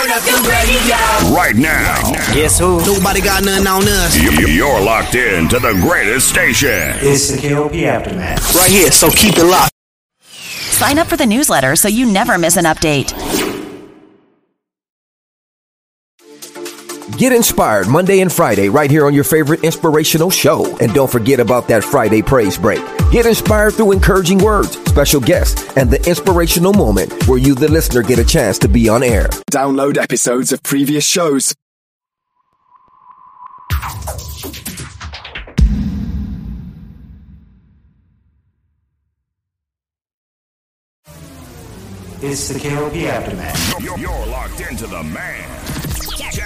Turn up the radio. Right now, Guess who? Nobody got nothing on us. y- you're locked in to the greatest station. It's the KLP Aftermath. Right here, so keep it locked. Sign up for the newsletter so you never miss an update. Get inspired Monday and Friday right here on your favorite inspirational show. And don't forget about that Friday praise break. Get inspired through encouraging words, special guests, and the inspirational moment where you, the listener, get a chance to be on air. Download episodes of previous shows. It's the KLP Aftermath. You're, you're locked into the man.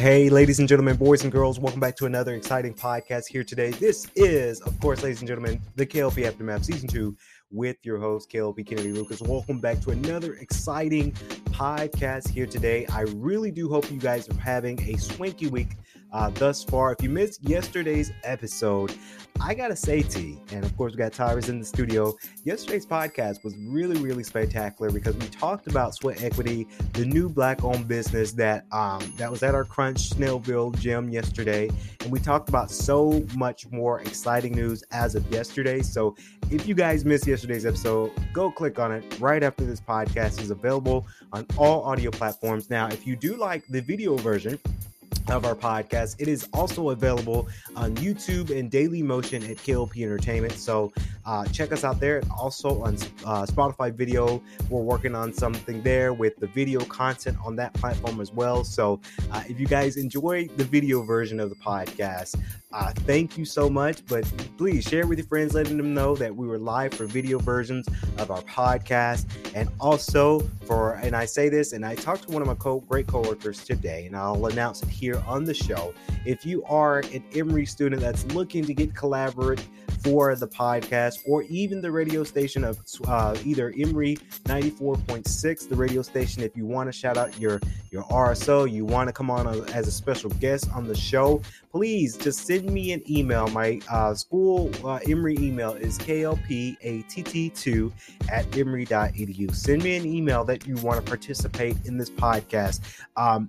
Hey, ladies and gentlemen, boys and girls, welcome back to another exciting podcast here today. This is, of course, ladies and gentlemen, the KLP Aftermath Season 2 with your host, KLP Kennedy Lucas. Welcome back to another exciting podcast here today. I really do hope you guys are having a swanky week uh, thus far. If you missed yesterday's episode, I gotta say, T, and of course we got Tyrus in the studio. Yesterday's podcast was really, really spectacular because we talked about Sweat Equity, the new black-owned business that um, that was at our Crunch Snellville gym yesterday, and we talked about so much more exciting news as of yesterday. So if you guys missed yesterday's episode, go click on it right after this podcast is available on all audio platforms. Now, if you do like the video version of our podcast. It is also available on YouTube and Daily Motion at KLP Entertainment. So uh, check us out there. Also on uh, Spotify Video, we're working on something there with the video content on that platform as well. So uh, if you guys enjoy the video version of the podcast, uh, thank you so much. But please share with your friends, letting them know that we were live for video versions of our podcast. And also for, and I say this, and I talked to one of my co- great coworkers today, and I'll announce it here on the show. If you are an Emory student that's looking to get collaborate for the podcast or even the radio station of uh, either Emory 94.6, the radio station, if you want to shout out your your RSO, you want to come on a, as a special guest on the show, please just send me an email. My uh, school uh, Emory email is klpatt2 at emory.edu. Send me an email that you want to participate in this podcast. Um,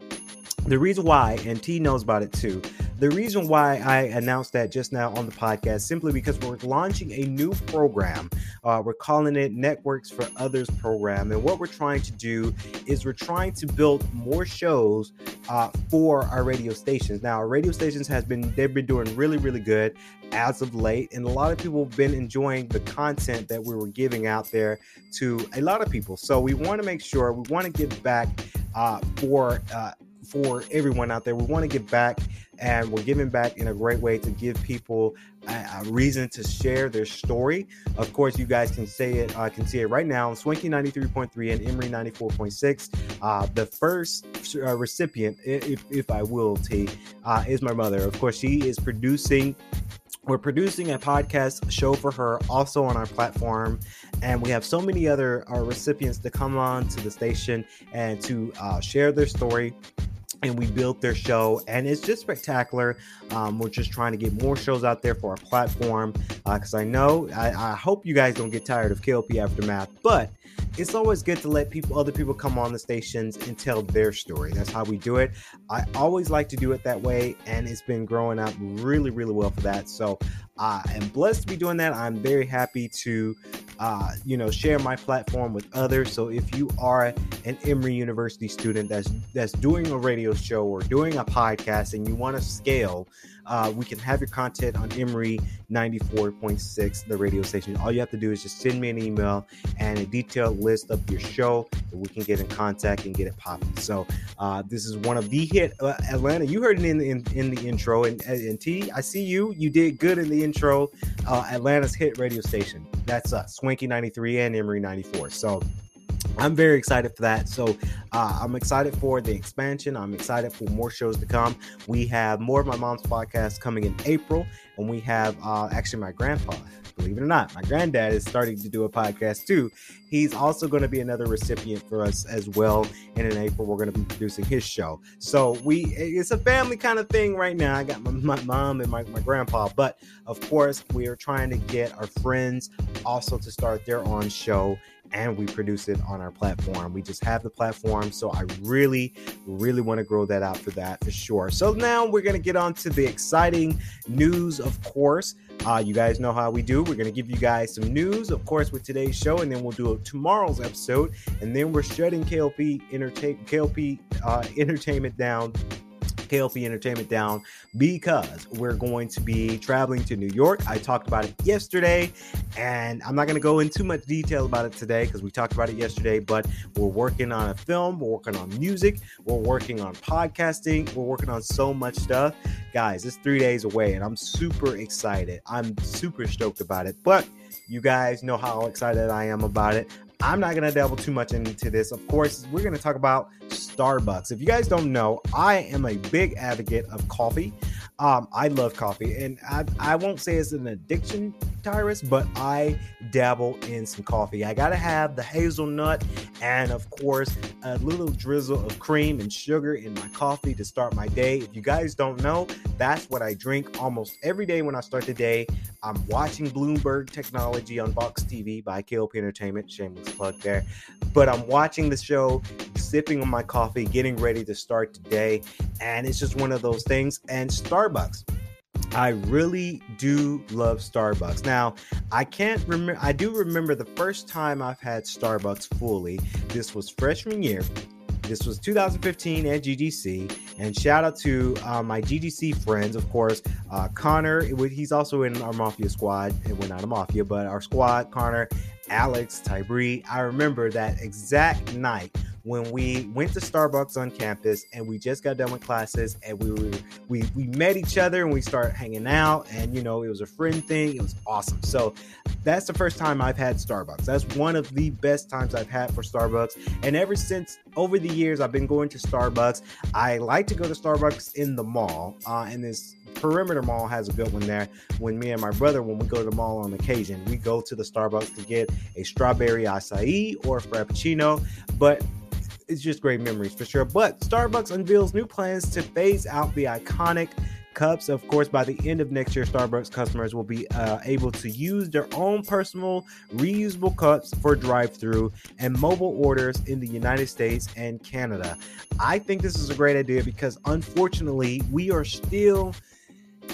the reason why, and T knows about it too, the reason why I announced that just now on the podcast simply because we're launching a new program. Uh, we're calling it Networks for Others program. And what we're trying to do is we're trying to build more shows uh, for our radio stations. Now, our radio stations has been they've been doing really, really good as of late, and a lot of people have been enjoying the content that we were giving out there to a lot of people. So we want to make sure we want to give back uh, for uh, for everyone out there. We want to give back, and we're giving back in a great way to give people a, a reason to share their story. Of course, you guys can say it, uh, can see it right now Swanky 93.3 and Emory 94.6. Uh, the first uh, recipient, if, if I will, T, uh, is my mother. Of course, she is producing we're producing a podcast show for her also on our platform and we have so many other uh, recipients to come on to the station and to uh, share their story and we built their show and it's just spectacular. Um, we're just trying to get more shows out there for our platform because i know I, I hope you guys don't get tired of klp aftermath but it's always good to let people other people come on the stations and tell their story. That's how we do it. I always like to do it that way and it's been growing up really really well for that. So i am blessed to be doing that i'm very happy to uh, you know share my platform with others so if you are an emory university student that's that's doing a radio show or doing a podcast and you want to scale uh, we can have your content on Emory 94.6, the radio station. All you have to do is just send me an email and a detailed list of your show, and we can get in contact and get it popping. So uh, this is one of the hit uh, Atlanta. You heard it in, in, in the intro, and, and T, I see you. You did good in the. Uh, Atlanta's hit radio station. That's us, Swanky 93 and Emory 94. So I'm very excited for that. So uh, I'm excited for the expansion. I'm excited for more shows to come. We have more of my mom's podcast coming in April, and we have uh, actually my grandpa. Believe it or not, my granddad is starting to do a podcast too. He's also going to be another recipient for us as well. And in April, we're going to be producing his show. So we, it's a family kind of thing right now. I got my, my mom and my, my grandpa, but of course, we are trying to get our friends also to start their own show and we produce it on our platform. We just have the platform. So I really, really want to grow that out for that for sure. So now we're going to get on to the exciting news, of course. Uh, you guys know how we do. We're going to give you guys some news, of course, with today's show, and then we'll do a, tomorrow's episode. And then we're shutting KLP, entertain, KLP uh, Entertainment down KLP Entertainment down because we're going to be traveling to New York. I talked about it yesterday, and I'm not going to go into too much detail about it today because we talked about it yesterday. But we're working on a film, we're working on music, we're working on podcasting, we're working on so much stuff. Guys, it's three days away, and I'm super excited. I'm super stoked about it. But you guys know how excited I am about it. I'm not going to delve too much into this. Of course, we're going to talk about Starbucks. If you guys don't know, I am a big advocate of coffee. Um, I love coffee, and I, I won't say it's an addiction, Tyrus, but I dabble in some coffee. I gotta have the hazelnut and, of course, a little drizzle of cream and sugar in my coffee to start my day. If you guys don't know, that's what I drink almost every day when I start the day. I'm watching Bloomberg Technology on Vox TV by KLP Entertainment. Shameless plug there. But I'm watching the show, sipping on my coffee, getting ready to start the day. And it's just one of those things. And Starbucks. I really do love Starbucks. Now, I can't remember, I do remember the first time I've had Starbucks fully. This was freshman year. This was 2015 at GDC. and shout out to uh, my GDC friends, of course. Uh, Connor, he's also in our Mafia squad. and We're not a Mafia, but our squad, Connor, Alex, Tybri. I remember that exact night when we went to Starbucks on campus and we just got done with classes and we were we we met each other and we started hanging out and you know it was a friend thing it was awesome. So that's the first time I've had Starbucks. That's one of the best times I've had for Starbucks. And ever since over the years I've been going to Starbucks I like to go to Starbucks in the mall uh, and this perimeter mall has a good one there when me and my brother when we go to the mall on occasion we go to the starbucks to get a strawberry acai or a frappuccino but it's just great memories for sure. But Starbucks unveils new plans to phase out the iconic cups. Of course, by the end of next year, Starbucks customers will be uh, able to use their own personal reusable cups for drive through and mobile orders in the United States and Canada. I think this is a great idea because unfortunately, we are still.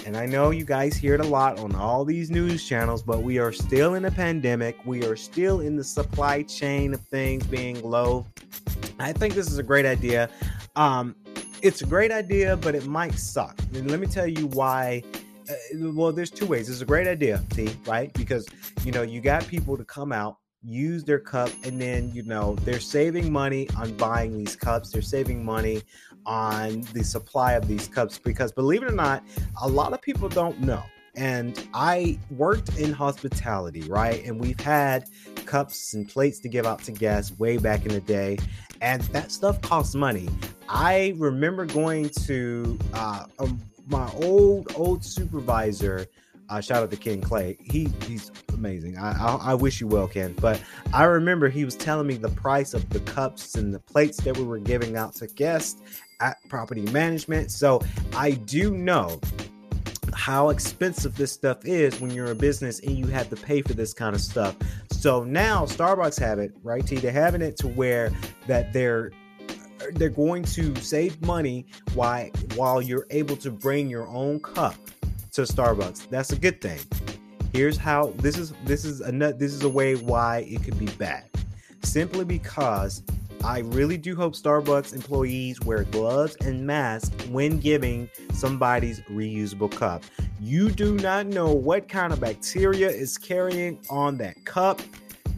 And I know you guys hear it a lot on all these news channels, but we are still in a pandemic. We are still in the supply chain of things being low. I think this is a great idea. Um, it's a great idea, but it might suck. And let me tell you why. Uh, well, there's two ways. It's a great idea, see, right? Because you know you got people to come out, use their cup, and then you know they're saving money on buying these cups. They're saving money on the supply of these cups because, believe it or not, a lot of people don't know and I worked in hospitality, right? And we've had cups and plates to give out to guests way back in the day, and that stuff costs money. I remember going to uh, um, my old old supervisor. Uh, shout out to Ken Clay. He he's amazing. I, I, I wish you well, Ken. But I remember he was telling me the price of the cups and the plates that we were giving out to guests at property management. So I do know how expensive this stuff is when you're a business and you have to pay for this kind of stuff. So now Starbucks have it, right? T, they're having it to where that they're they're going to save money while while you're able to bring your own cup to Starbucks. That's a good thing. Here's how this is this is a this is a way why it could be bad. Simply because I really do hope Starbucks employees wear gloves and masks when giving somebody's reusable cup. You do not know what kind of bacteria is carrying on that cup.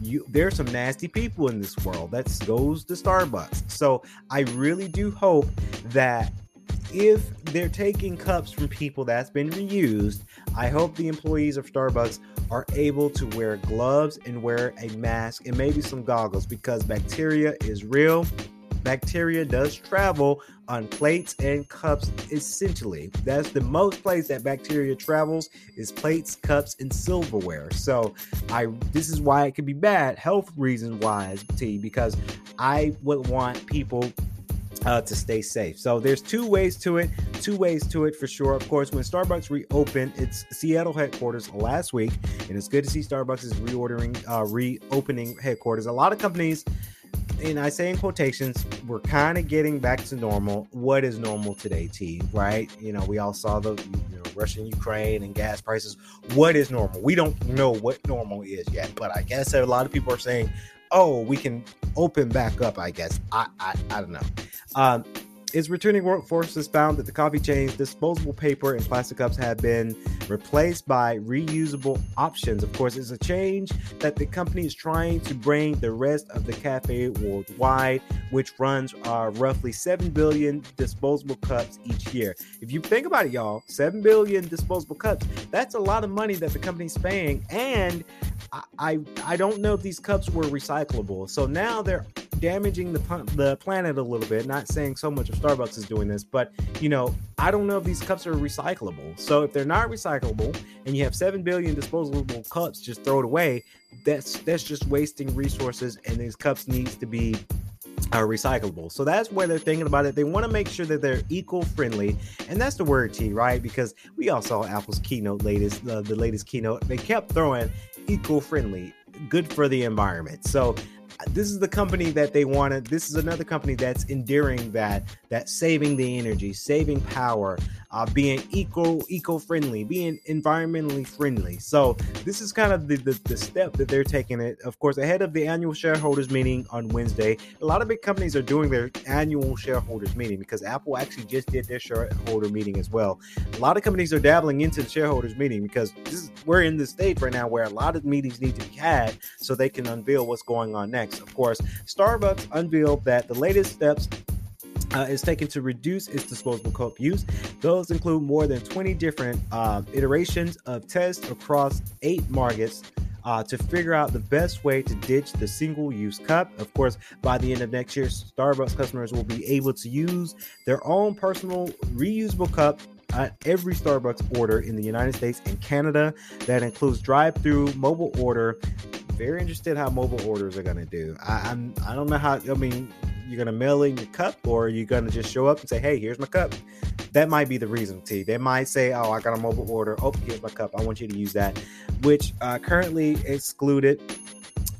You, there's some nasty people in this world. That goes to Starbucks. So I really do hope that if they're taking cups from people that's been reused, I hope the employees of Starbucks are able to wear gloves and wear a mask and maybe some goggles because bacteria is real. Bacteria does travel on plates and cups essentially. That's the most place that bacteria travels is plates, cups, and silverware. So I this is why it could be bad health reasons wise, T, because I would want people uh, to stay safe. So there's two ways to it. Two ways to it for sure. Of course, when Starbucks reopened its Seattle headquarters last week, and it's good to see Starbucks is reordering, uh, reopening headquarters. A lot of companies, and I say in quotations, we're kind of getting back to normal. What is normal today, T? Right? You know, we all saw the you know, Russia, Ukraine, and gas prices. What is normal? We don't know what normal is yet, but I guess a lot of people are saying, "Oh, we can open back up." I guess I I, I don't know. Um, its returning workforce has found that the coffee chain's disposable paper and plastic cups have been replaced by reusable options. Of course, it's a change that the company is trying to bring the rest of the cafe worldwide, which runs uh, roughly 7 billion disposable cups each year. If you think about it, y'all, 7 billion disposable cups, that's a lot of money that the company's paying. And I, I, I don't know if these cups were recyclable. So now they're damaging the the planet a little bit. Not saying so much of Starbucks is doing this, but you know, I don't know if these cups are recyclable. So if they're not recyclable, and you have seven billion disposable cups just throw it away, that's that's just wasting resources, and these cups needs to be are recyclable. So that's where they're thinking about it. They want to make sure that they're eco-friendly, and that's the word T, right? Because we all saw Apple's keynote latest, uh, the latest keynote. They kept throwing eco-friendly, good for the environment. So this is the company that they wanted. This is another company that's endearing that that saving the energy, saving power, uh, being eco eco friendly, being environmentally friendly. So this is kind of the, the, the step that they're taking it. Of course, ahead of the annual shareholders meeting on Wednesday, a lot of big companies are doing their annual shareholders meeting because Apple actually just did their shareholder meeting as well. A lot of companies are dabbling into the shareholders meeting because this is, we're in the state right now where a lot of meetings need to be had so they can unveil what's going on next. Of course, Starbucks unveiled that the latest steps uh, is taken to reduce its disposable cup use. Those include more than 20 different uh, iterations of tests across eight markets. Uh, to figure out the best way to ditch the single use cup. Of course, by the end of next year, Starbucks customers will be able to use their own personal reusable cup at every Starbucks order in the United States and Canada. That includes drive through, mobile order. Very interested how mobile orders are going to do. I, I'm I don't know how. I mean, you're gonna mail in your cup or you're gonna just show up and say, hey, here's my cup. That might be the reason, T. They might say, oh, I got a mobile order. Oh, here's my cup. I want you to use that, which uh, currently excluded.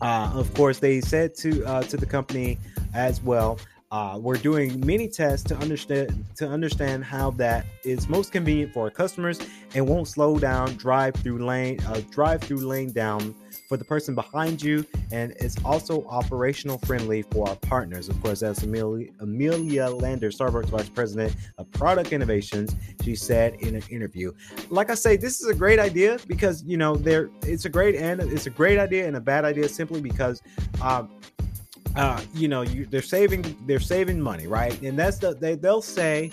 Uh, of course, they said to uh, to the company as well. Uh, we're doing many tests to understand to understand how that is most convenient for our customers and won't slow down drive through lane uh, drive through lane down for the person behind you, and it's also operational friendly for our partners. Of course, that's Amelia, Amelia Lander, Starbucks Vice President of Product Innovations. She said in an interview, like I say, this is a great idea because you know there it's a great and it's a great idea and a bad idea simply because. Um, uh, you know, you, they're saving they're saving money, right? And that's the they, they'll say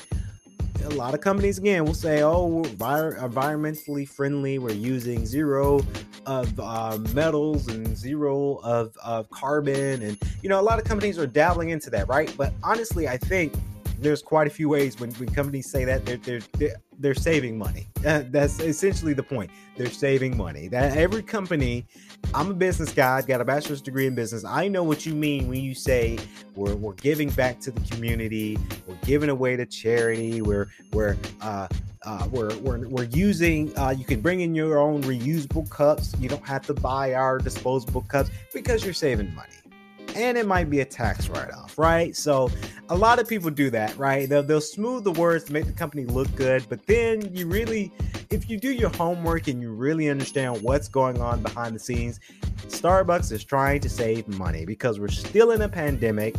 a lot of companies again will say, "Oh, we're environmentally friendly. We're using zero of uh, metals and zero of, of carbon." And you know, a lot of companies are dabbling into that, right? But honestly, I think there's quite a few ways when, when companies say that they're they're they're, they're saving money. That's essentially the point. They're saving money. That every company. I'm a business guy. I've got a bachelor's degree in business. I know what you mean when you say we're we're giving back to the community. We're giving away to charity. We're we're uh, uh, we're, we're, we're using uh, you can bring in your own reusable cups you don't have to buy our disposable cups because you're saving money and it might be a tax write-off, right? So a lot of people do that, right? They'll, they'll smooth the words to make the company look good, but then you really, if you do your homework and you really understand what's going on behind the scenes, Starbucks is trying to save money because we're still in a pandemic.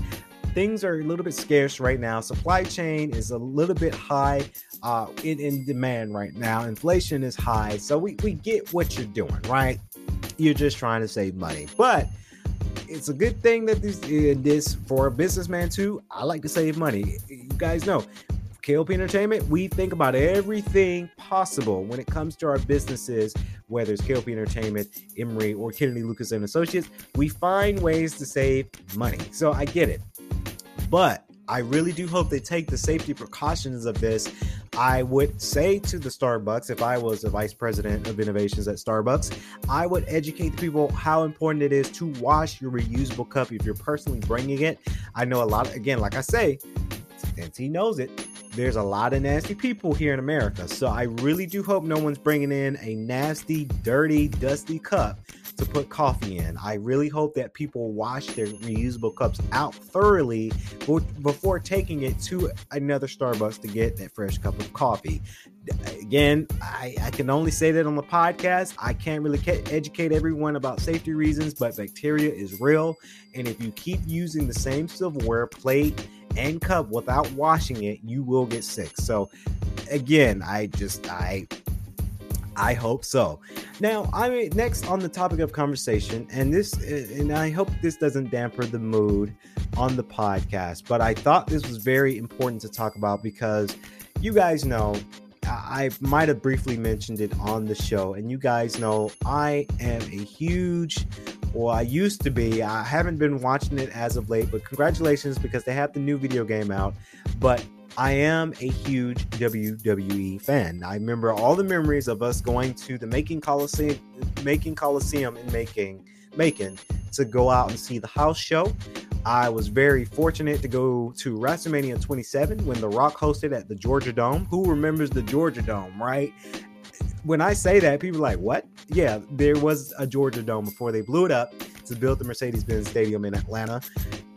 things are a little bit scarce right now. Supply chain is a little bit high uh, in, in demand right now. Inflation is high. So we, we get what you're doing, right? You're just trying to save money. But it's a good thing that this, uh, this for a businessman too. I like to save money. You guys know KLP Entertainment, we think about everything possible when it comes to our businesses, whether it's KLP Entertainment, Emory, or Kennedy Lucas and Associates. We find ways to save money. So I get it. But I really do hope they take the safety precautions of this. I would say to the Starbucks, if I was the vice president of innovations at Starbucks, I would educate the people how important it is to wash your reusable cup if you're personally bringing it. I know a lot, again, like I say, since he knows it, there's a lot of nasty people here in America. So I really do hope no one's bringing in a nasty, dirty, dusty cup to put coffee in. I really hope that people wash their reusable cups out thoroughly before taking it to another Starbucks to get that fresh cup of coffee. Again, I, I can only say that on the podcast. I can't really educate everyone about safety reasons, but bacteria is real. And if you keep using the same silverware, plate, and cup without washing it, you will get sick. So again, I just I I hope so. Now, I mean, next on the topic of conversation, and this, and I hope this doesn't dampen the mood on the podcast, but I thought this was very important to talk about because you guys know I might have briefly mentioned it on the show, and you guys know I am a huge well, I used to be. I haven't been watching it as of late, but congratulations because they have the new video game out. But I am a huge WWE fan. I remember all the memories of us going to the Macon Coliseum, Macon Coliseum in Making, Macon to go out and see the house show. I was very fortunate to go to WrestleMania 27 when The Rock hosted at the Georgia Dome. Who remembers the Georgia Dome, right? when I say that, people are like, what? Yeah, there was a Georgia Dome before they blew it up to build the Mercedes Benz Stadium in Atlanta.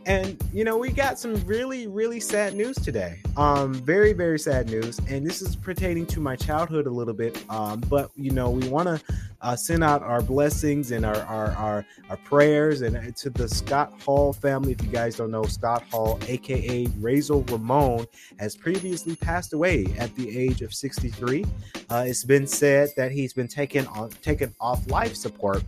And you know, we got some really, really sad news today. Um, very, very sad news. And this is pertaining to my childhood a little bit. Um, but you know, we want to uh, send out our blessings and our, our our our prayers and uh, to the Scott Hall family. If you guys don't know, Scott Hall, aka Razor Ramon, has previously passed away at the age of 63. Uh, it's been said that he's been taken on taken off life support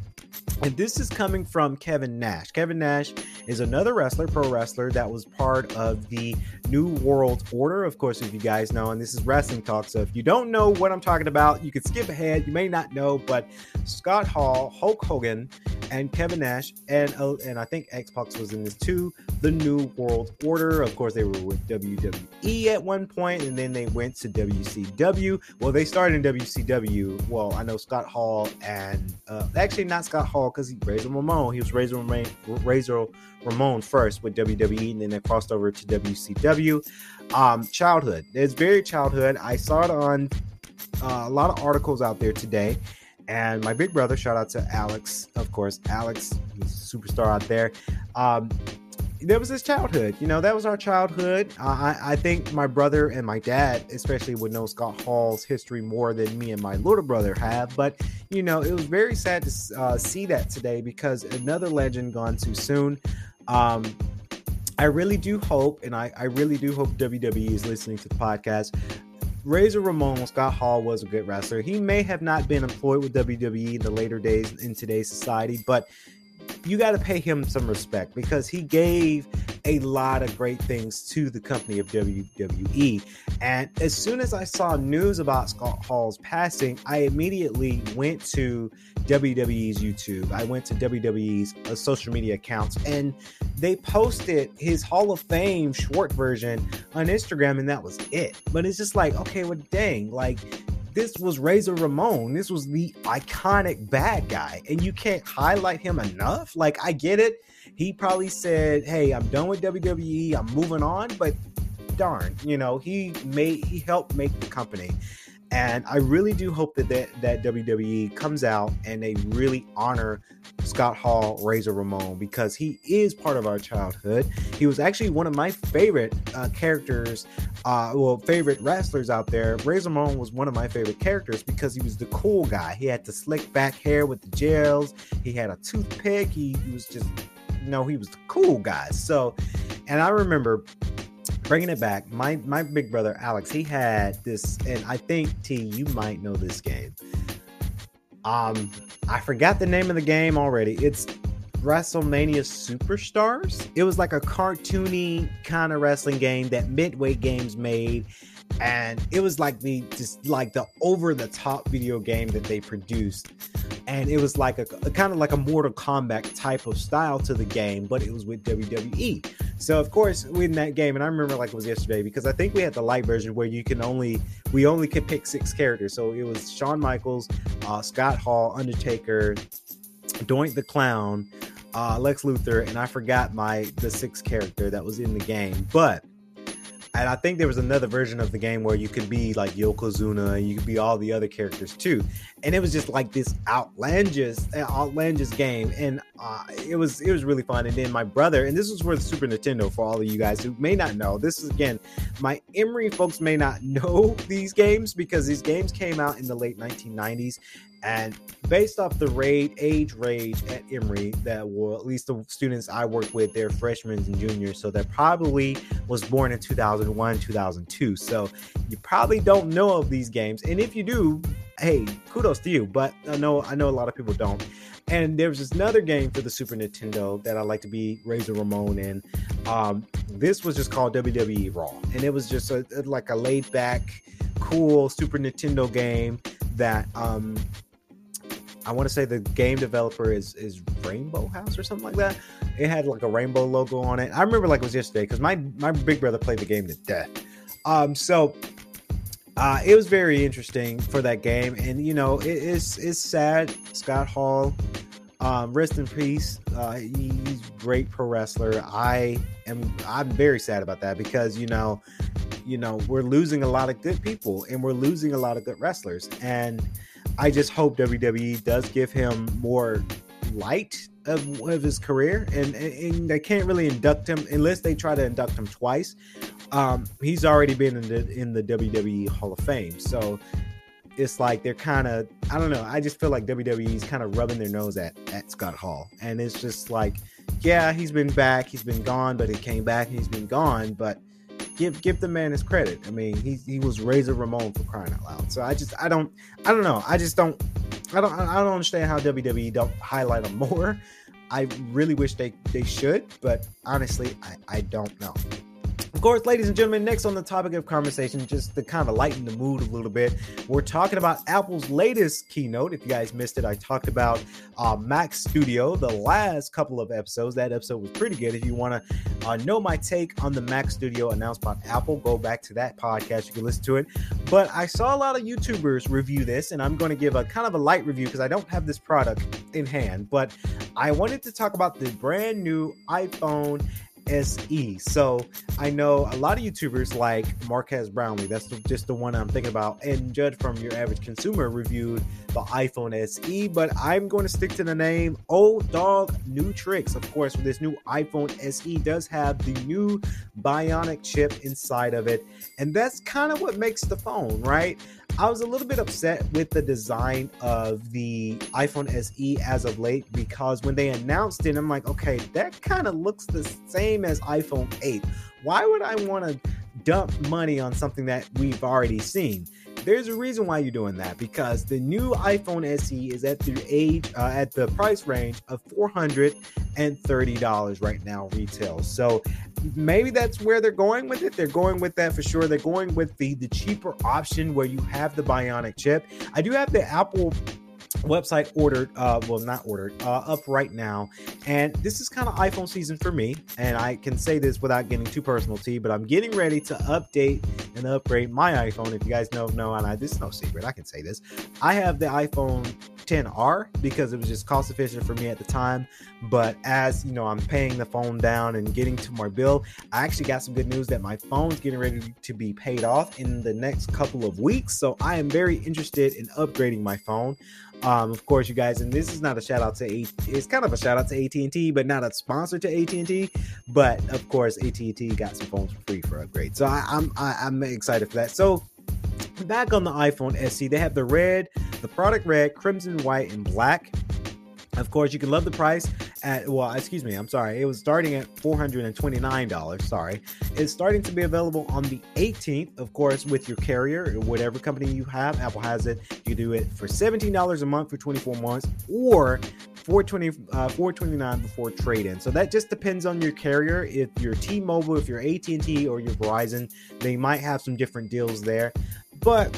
and this is coming from Kevin Nash. Kevin Nash is another wrestler, pro wrestler, that was part of the New World Order. Of course, if you guys know, and this is wrestling talk. So if you don't know what I'm talking about, you can skip ahead. You may not know, but Scott Hall, Hulk Hogan, and Kevin Nash, and uh, and I think X-Pac was in this too. The New World Order. Of course, they were with WWE at one point, and then they went to WCW. Well, they started in WCW. Well, I know Scott Hall and uh, actually not Scott Hall because he Razor Ramon. He was Razor Ramon, Razor Ramon first with WWE, and then they crossed over to WCW. Um, childhood. It's very childhood. I saw it on uh, a lot of articles out there today. And my big brother, shout out to Alex, of course. Alex, he's a superstar out there. Um, there was his childhood. You know, that was our childhood. I, I think my brother and my dad, especially, would know Scott Hall's history more than me and my little brother have. But, you know, it was very sad to uh, see that today because another legend gone too soon. Um, I really do hope, and I, I really do hope WWE is listening to the podcast. Razor Ramon, Scott Hall was a good wrestler. He may have not been employed with WWE in the later days in today's society, but you got to pay him some respect because he gave a lot of great things to the company of WWE. And as soon as I saw news about Scott Hall's passing, I immediately went to WWE's YouTube. I went to WWE's uh, social media accounts and they posted his Hall of Fame short version on Instagram, and that was it. But it's just like, okay, well, dang, like this was Razor Ramon. This was the iconic bad guy, and you can't highlight him enough. Like, I get it. He probably said, "Hey, I'm done with WWE. I'm moving on." But darn, you know, he made he helped make the company. And I really do hope that, that that WWE comes out and they really honor Scott Hall, Razor Ramon, because he is part of our childhood. He was actually one of my favorite uh, characters, uh, well, favorite wrestlers out there. Razor Ramon was one of my favorite characters because he was the cool guy. He had the slick back hair with the gels. He had a toothpick. He, he was just, know, he was the cool guy. So And I remember bringing it back. My my big brother Alex, he had this, and I think T, you might know this game. Um, I forgot the name of the game already. It's WrestleMania Superstars. It was like a cartoony kind of wrestling game that Midway Games made and it was like the just like the over the top video game that they produced. And it was like a, a kind of like a mortal kombat type of style to the game but it was with wwe so of course in that game and i remember like it was yesterday because i think we had the light version where you can only we only could pick six characters. So it was Shawn michaels uh, scott hall undertaker doink the clown uh, lex luger and i forgot my the sixth character that was in the game. But and I think there was another version of the game where you could be like Yokozuna and you could be all the other characters too. And it was just like this outlandish, outlandish game, and uh, it was it was really fun. And then my brother, and this was for the Super Nintendo for all of you guys who may not know. This is again, my Emory folks may not know these games because these games came out in the late 1990s, and based off the rate, age range at Emory, that will at least the students I work with, they're freshmen and juniors. So that probably was born in 2001, 2002. So you probably don't know of these games. And if you do, hey, kudos to you. But I know I know a lot of people don't. And there was another game for the Super Nintendo that I like to be Razor Ramon in. Um, this was just called WWE Raw, and it was just a, like a laid back, cool Super Nintendo game that um, I want to say the game developer is is Rainbow House or something like that. It had like a rainbow logo on it. I remember like it was yesterday because my my big brother played the game to death. Um, so uh, it was very interesting for that game, and you know it is it's sad. Scott Hall, um, rest in peace. Uh, he's great pro wrestler. I am I'm very sad about that because you know you know we're losing a lot of good people and we're losing a lot of good wrestlers and I just hope WWE does give him more light of, of his career, and, and they can't really induct him unless they try to induct him twice. Um, he's already been in the in the WWE Hall of Fame, so it's like they're kind of I don't know. I just feel like WWE's kind of rubbing their nose at at Scott Hall, and it's just like, yeah, he's been back, he's been gone, but he came back, and he's been gone, but give give the man his credit. I mean, he he was Razor Ramon for crying out loud. So I just I don't I don't know. I just don't I don't I don't understand how WWE don't highlight him more. I really wish they they should, but honestly, I I don't know. Of course, ladies and gentlemen, next on the topic of conversation, just to kind of lighten the mood a little bit, we're talking about Apple's latest keynote. If you guys missed it, I talked about uh, Mac Studio the last couple of episodes. That episode was pretty good. If you want to uh, know my take on the Mac Studio announced by Apple, go back to that podcast. You can listen to it. But I saw a lot of YouTubers review this, and I'm going to give a kind of a light review because I don't have this product in hand. But I wanted to talk about the brand new iPhone SE. So I know a lot of YouTubers like Marques Brownlee, that's just the one I'm thinking about, and Judge from Your Average Consumer reviewed the iPhone SE, but I'm going to stick to the name Old Dog New Tricks. Of course, this new iPhone SE does have the new Bionic chip inside of it, and that's kind of what makes the phone, right? I was a little bit upset with the design of the iPhone SE as of late because when they announced it, I'm like, okay, that kind of looks the same as iPhone 8. Why would I want to dump money on something that we've already seen? There's a reason why you're doing that because the new iPhone SE is at the age uh, at the price range of four hundred and thirty dollars right now retail. So maybe that's where they're going with it. They're going with that for sure. They're going with the the cheaper option where you have the Bionic chip. I do have the Apple website ordered uh well not ordered uh up right now and this is kind of iphone season for me and i can say this without getting too personal to you but i'm getting ready to update and upgrade my iphone if you guys know no and i this is no secret i can say this i have the iphone 10r because it was just cost efficient for me at the time but as you know i'm paying the phone down and getting to my bill i actually got some good news that my phone's getting ready to be paid off in the next couple of weeks so i am very interested in upgrading my phone um, of course, you guys, and this is not a shout out to it's kind of a shout out to AT and T, but not a sponsor to AT and T. But of course, AT and T got some phones for free for upgrade, so I, I'm I, am i am excited for that. So back on the iPhone SE, they have the red, the product red, crimson, white, and black. Of course, you can love the price at well, excuse me, I'm sorry. It was starting at $429. Sorry. It's starting to be available on the 18th, of course, with your carrier, or whatever company you have. Apple has it. You do it for $17 a month for 24 months or 420 uh, 429 before trade-in. So that just depends on your carrier. If you're T-Mobile, if you're AT&T or you're Verizon, they might have some different deals there. But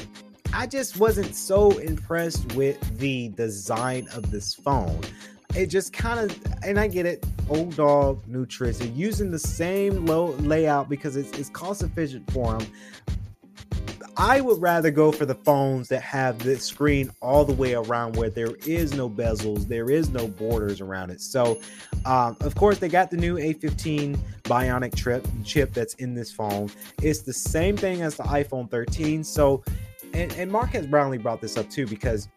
I just wasn't so impressed with the design of this phone. It just kind of, and I get it, old dog, new tricks. They're using the same low layout because it's, it's cost efficient for them. I would rather go for the phones that have the screen all the way around where there is no bezels, there is no borders around it. So, um, of course, they got the new A15 Bionic chip chip that's in this phone. It's the same thing as the iPhone 13. So, and, and Marques Brownlee brought this up too because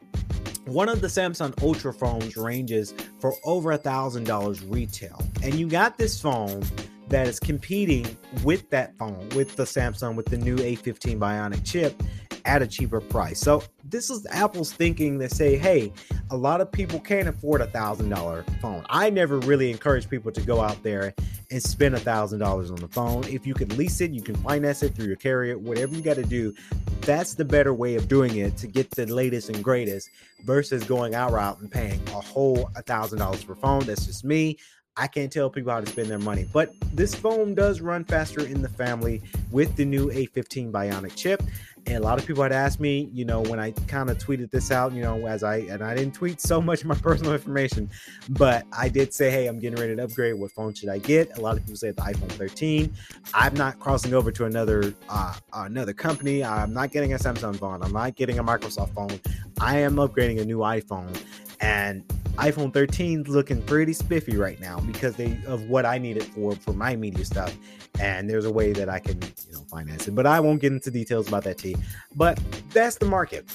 one of the Samsung Ultra phones ranges for over a thousand dollars retail, and you got this phone that is competing with that phone, with the Samsung, with the new A15 Bionic chip at a cheaper price. So this is Apple's thinking that say, hey, a lot of people can't afford a thousand dollar phone. I never really encourage people to go out there and spend a thousand dollars on the phone. If you can lease it, you can finance it through your carrier, whatever you got to do. That's the better way of doing it to get the latest and greatest versus going out route and paying a whole a thousand dollars per phone. That's just me. I can't tell people how to spend their money, but this phone does run faster in the family with the new A15 Bionic chip. And a lot of people had asked me, you know, when I kind of tweeted this out, you know, as I and I didn't tweet so much of my personal information, but I did say, hey, I'm getting ready to upgrade. What phone should I get? A lot of people say the iPhone 13. I'm not crossing over to another uh, another company. I'm not getting a Samsung phone. I'm not getting a Microsoft phone. I am upgrading a new iPhone, and iPhone 13 is looking pretty spiffy right now because they of what I need it for for my media stuff. And there's a way that I can, you know, finance it. But I won't get into details about that T. But that's the market.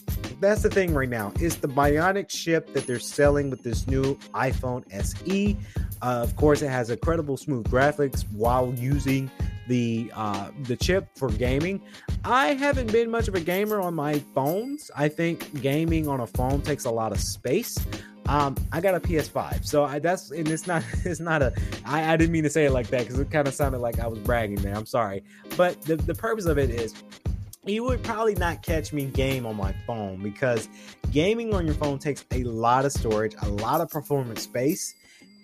That's the thing right now. It's the bionic chip that they're selling with this new iPhone SE. Uh, of course, it has incredible smooth graphics while using the uh, the chip for gaming. I haven't been much of a gamer on my phones. I think gaming on a phone takes a lot of space. Um, I got a PS5, so I, that's and it's not it's not a. I, I didn't mean to say it like that because it kind of sounded like I was bragging there. I'm sorry, but the the purpose of it is you would probably not catch me game on my phone because gaming on your phone takes a lot of storage, a lot of performance space,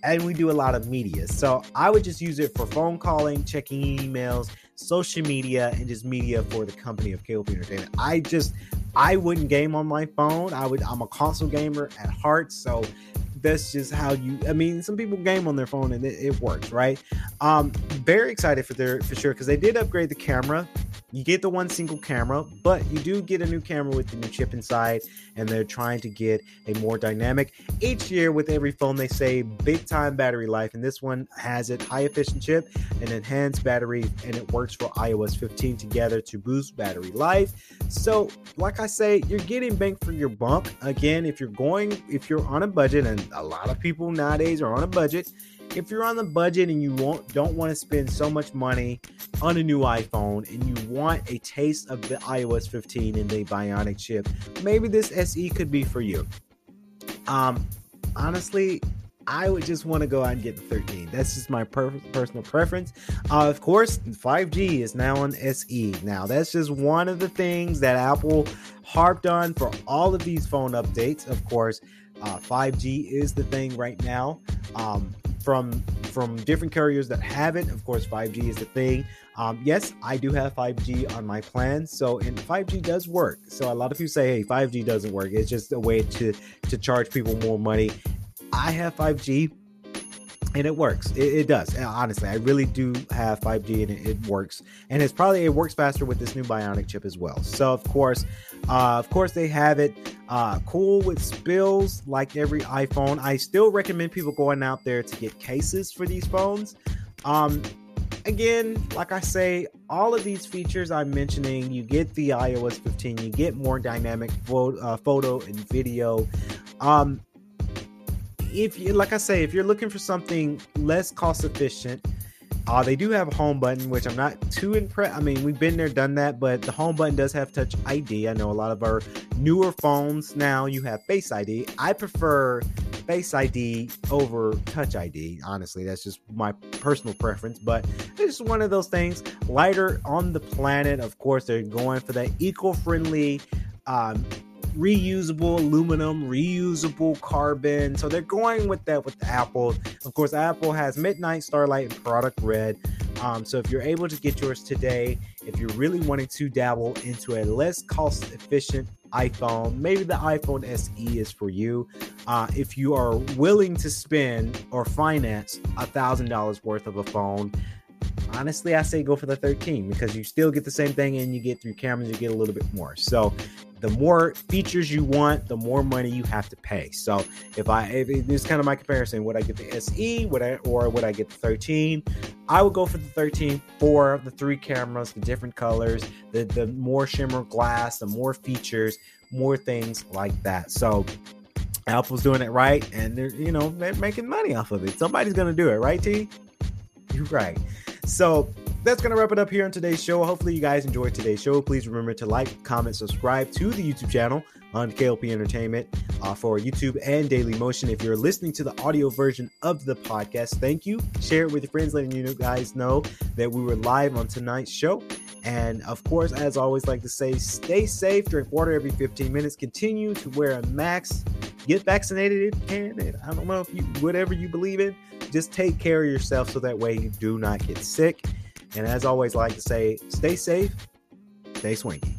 and we do a lot of media. So I would just use it for phone calling, checking emails, social media, and just media for the company of KLP Entertainment. I just I wouldn't game on my phone. I would I'm a console gamer at heart, so that's just how you i mean some people game on their phone and it, it works right um very excited for their for sure because they did upgrade the camera you get the one single camera, but you do get a new camera with the new chip inside, and they're trying to get a more dynamic. Each year, with every phone, they say big time battery life, and this one has it high efficient chip, and enhanced battery, and it works for iOS 15 together to boost battery life. So, like I say, you're getting bang for your buck. Again, if you're going, if you're on a budget, and a lot of people nowadays are on a budget if you're on the budget and you won't, don't want to spend so much money on a new iPhone and you want a taste of the iOS 15 and the Bionic chip, maybe this SE could be for you. Um, honestly, I would just want to go out and get the 13. That's just my per- personal preference. Uh, of course, 5G is now on SE. Now, that's just one of the things that Apple harped on for all of these phone updates. Of course, uh, 5G is the thing right now. Um, from from different carriers that have it. Of course, 5G is the thing. Um, yes, I do have 5G on my plan, so and 5G does work. So a lot of you say, "Hey, 5G doesn't work. It's just a way to to charge people more money." I have 5G and it works. It, it, does. Honestly, I really do have 5G and it, it, works. And it's probably it works faster with this new Bionic chip as well. So of course, uh, of course they have it. Uh, cool with spills like every iPhone. I still recommend people going out there to get cases for these phones. Um, again, like I say, all of these features I'm mentioning, you get the iOS 15, you get more dynamic photo, uh, photo and video. Um, if you like I say, if you're looking for something less cost efficient, uh, they do have a home button, which I'm not too impressed. I mean, we've been there, done that, but the home button does have Touch ID. I know a lot of our newer phones now you have Face ID. I prefer Face ID over Touch ID. Honestly, that's just my personal preference, but it's just one of those things. Lighter on the planet. Of course, they're going for that eco-friendly. Um, reusable aluminum, reusable carbon. So they're going with that with Apple. Of course, Apple has Midnight Starlight and Product Red. Um, so if you're able to get yours today, if you're really wanting to dabble into a less cost efficient iPhone, maybe the iPhone SE is for you. Uh, if you are willing to spend or finance a thousand dollars worth of a phone, honestly, I say go for the 13 because you still get the same thing and you get three cameras, you get a little bit more. So the more features you want, the more money you have to pay. So if I, if it's kind of my comparison, would I get the SE, would I, or would I get the 13? I would go for the 13 for the three cameras, the different colors, the the more shimmer glass, the more features, more things like that. So Apple's doing it right, and they're you know they're making money off of it. Somebody's gonna do it, right, T? You're right. So that's going to wrap it up here on today's show. Hopefully, you guys enjoyed today's show. Please remember to like, comment, subscribe to the YouTube channel on KLP Entertainment uh, for YouTube and Daily Motion. If you're listening to the audio version of the podcast, thank you. Share it with your friends, letting you guys know that we were live on tonight's show. And of course, as always, like to say, stay safe, drink water every 15 minutes, continue to wear a mask, get vaccinated if you can. And I don't know if you, whatever you believe in, just take care of yourself so that way you do not get sick. And as always, I like to say, stay safe, stay swanky.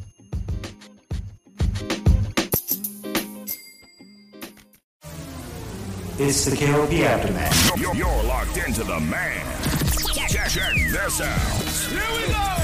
It's the KLP Aftermath. You're, you're locked into the man. Check, check this out. Here we go.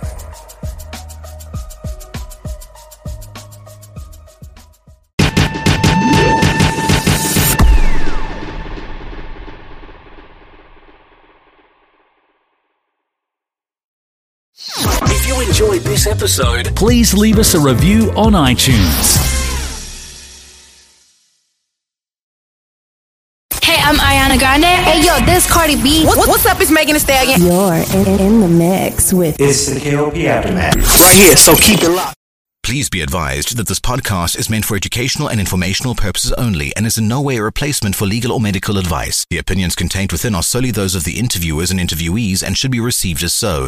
This episode, please leave us a review on iTunes. Hey, I'm Ariana Grande. Hey, yo, this Cardi B. What- what's up? It's Megan Thee Stallion. You're in, in the mix with It's the KLP Aftermath. Right here, so keep it locked. Please be advised that this podcast is meant for educational and informational purposes only and is in no way a replacement for legal or medical advice. The opinions contained within are solely those of the interviewers and interviewees and should be received as so.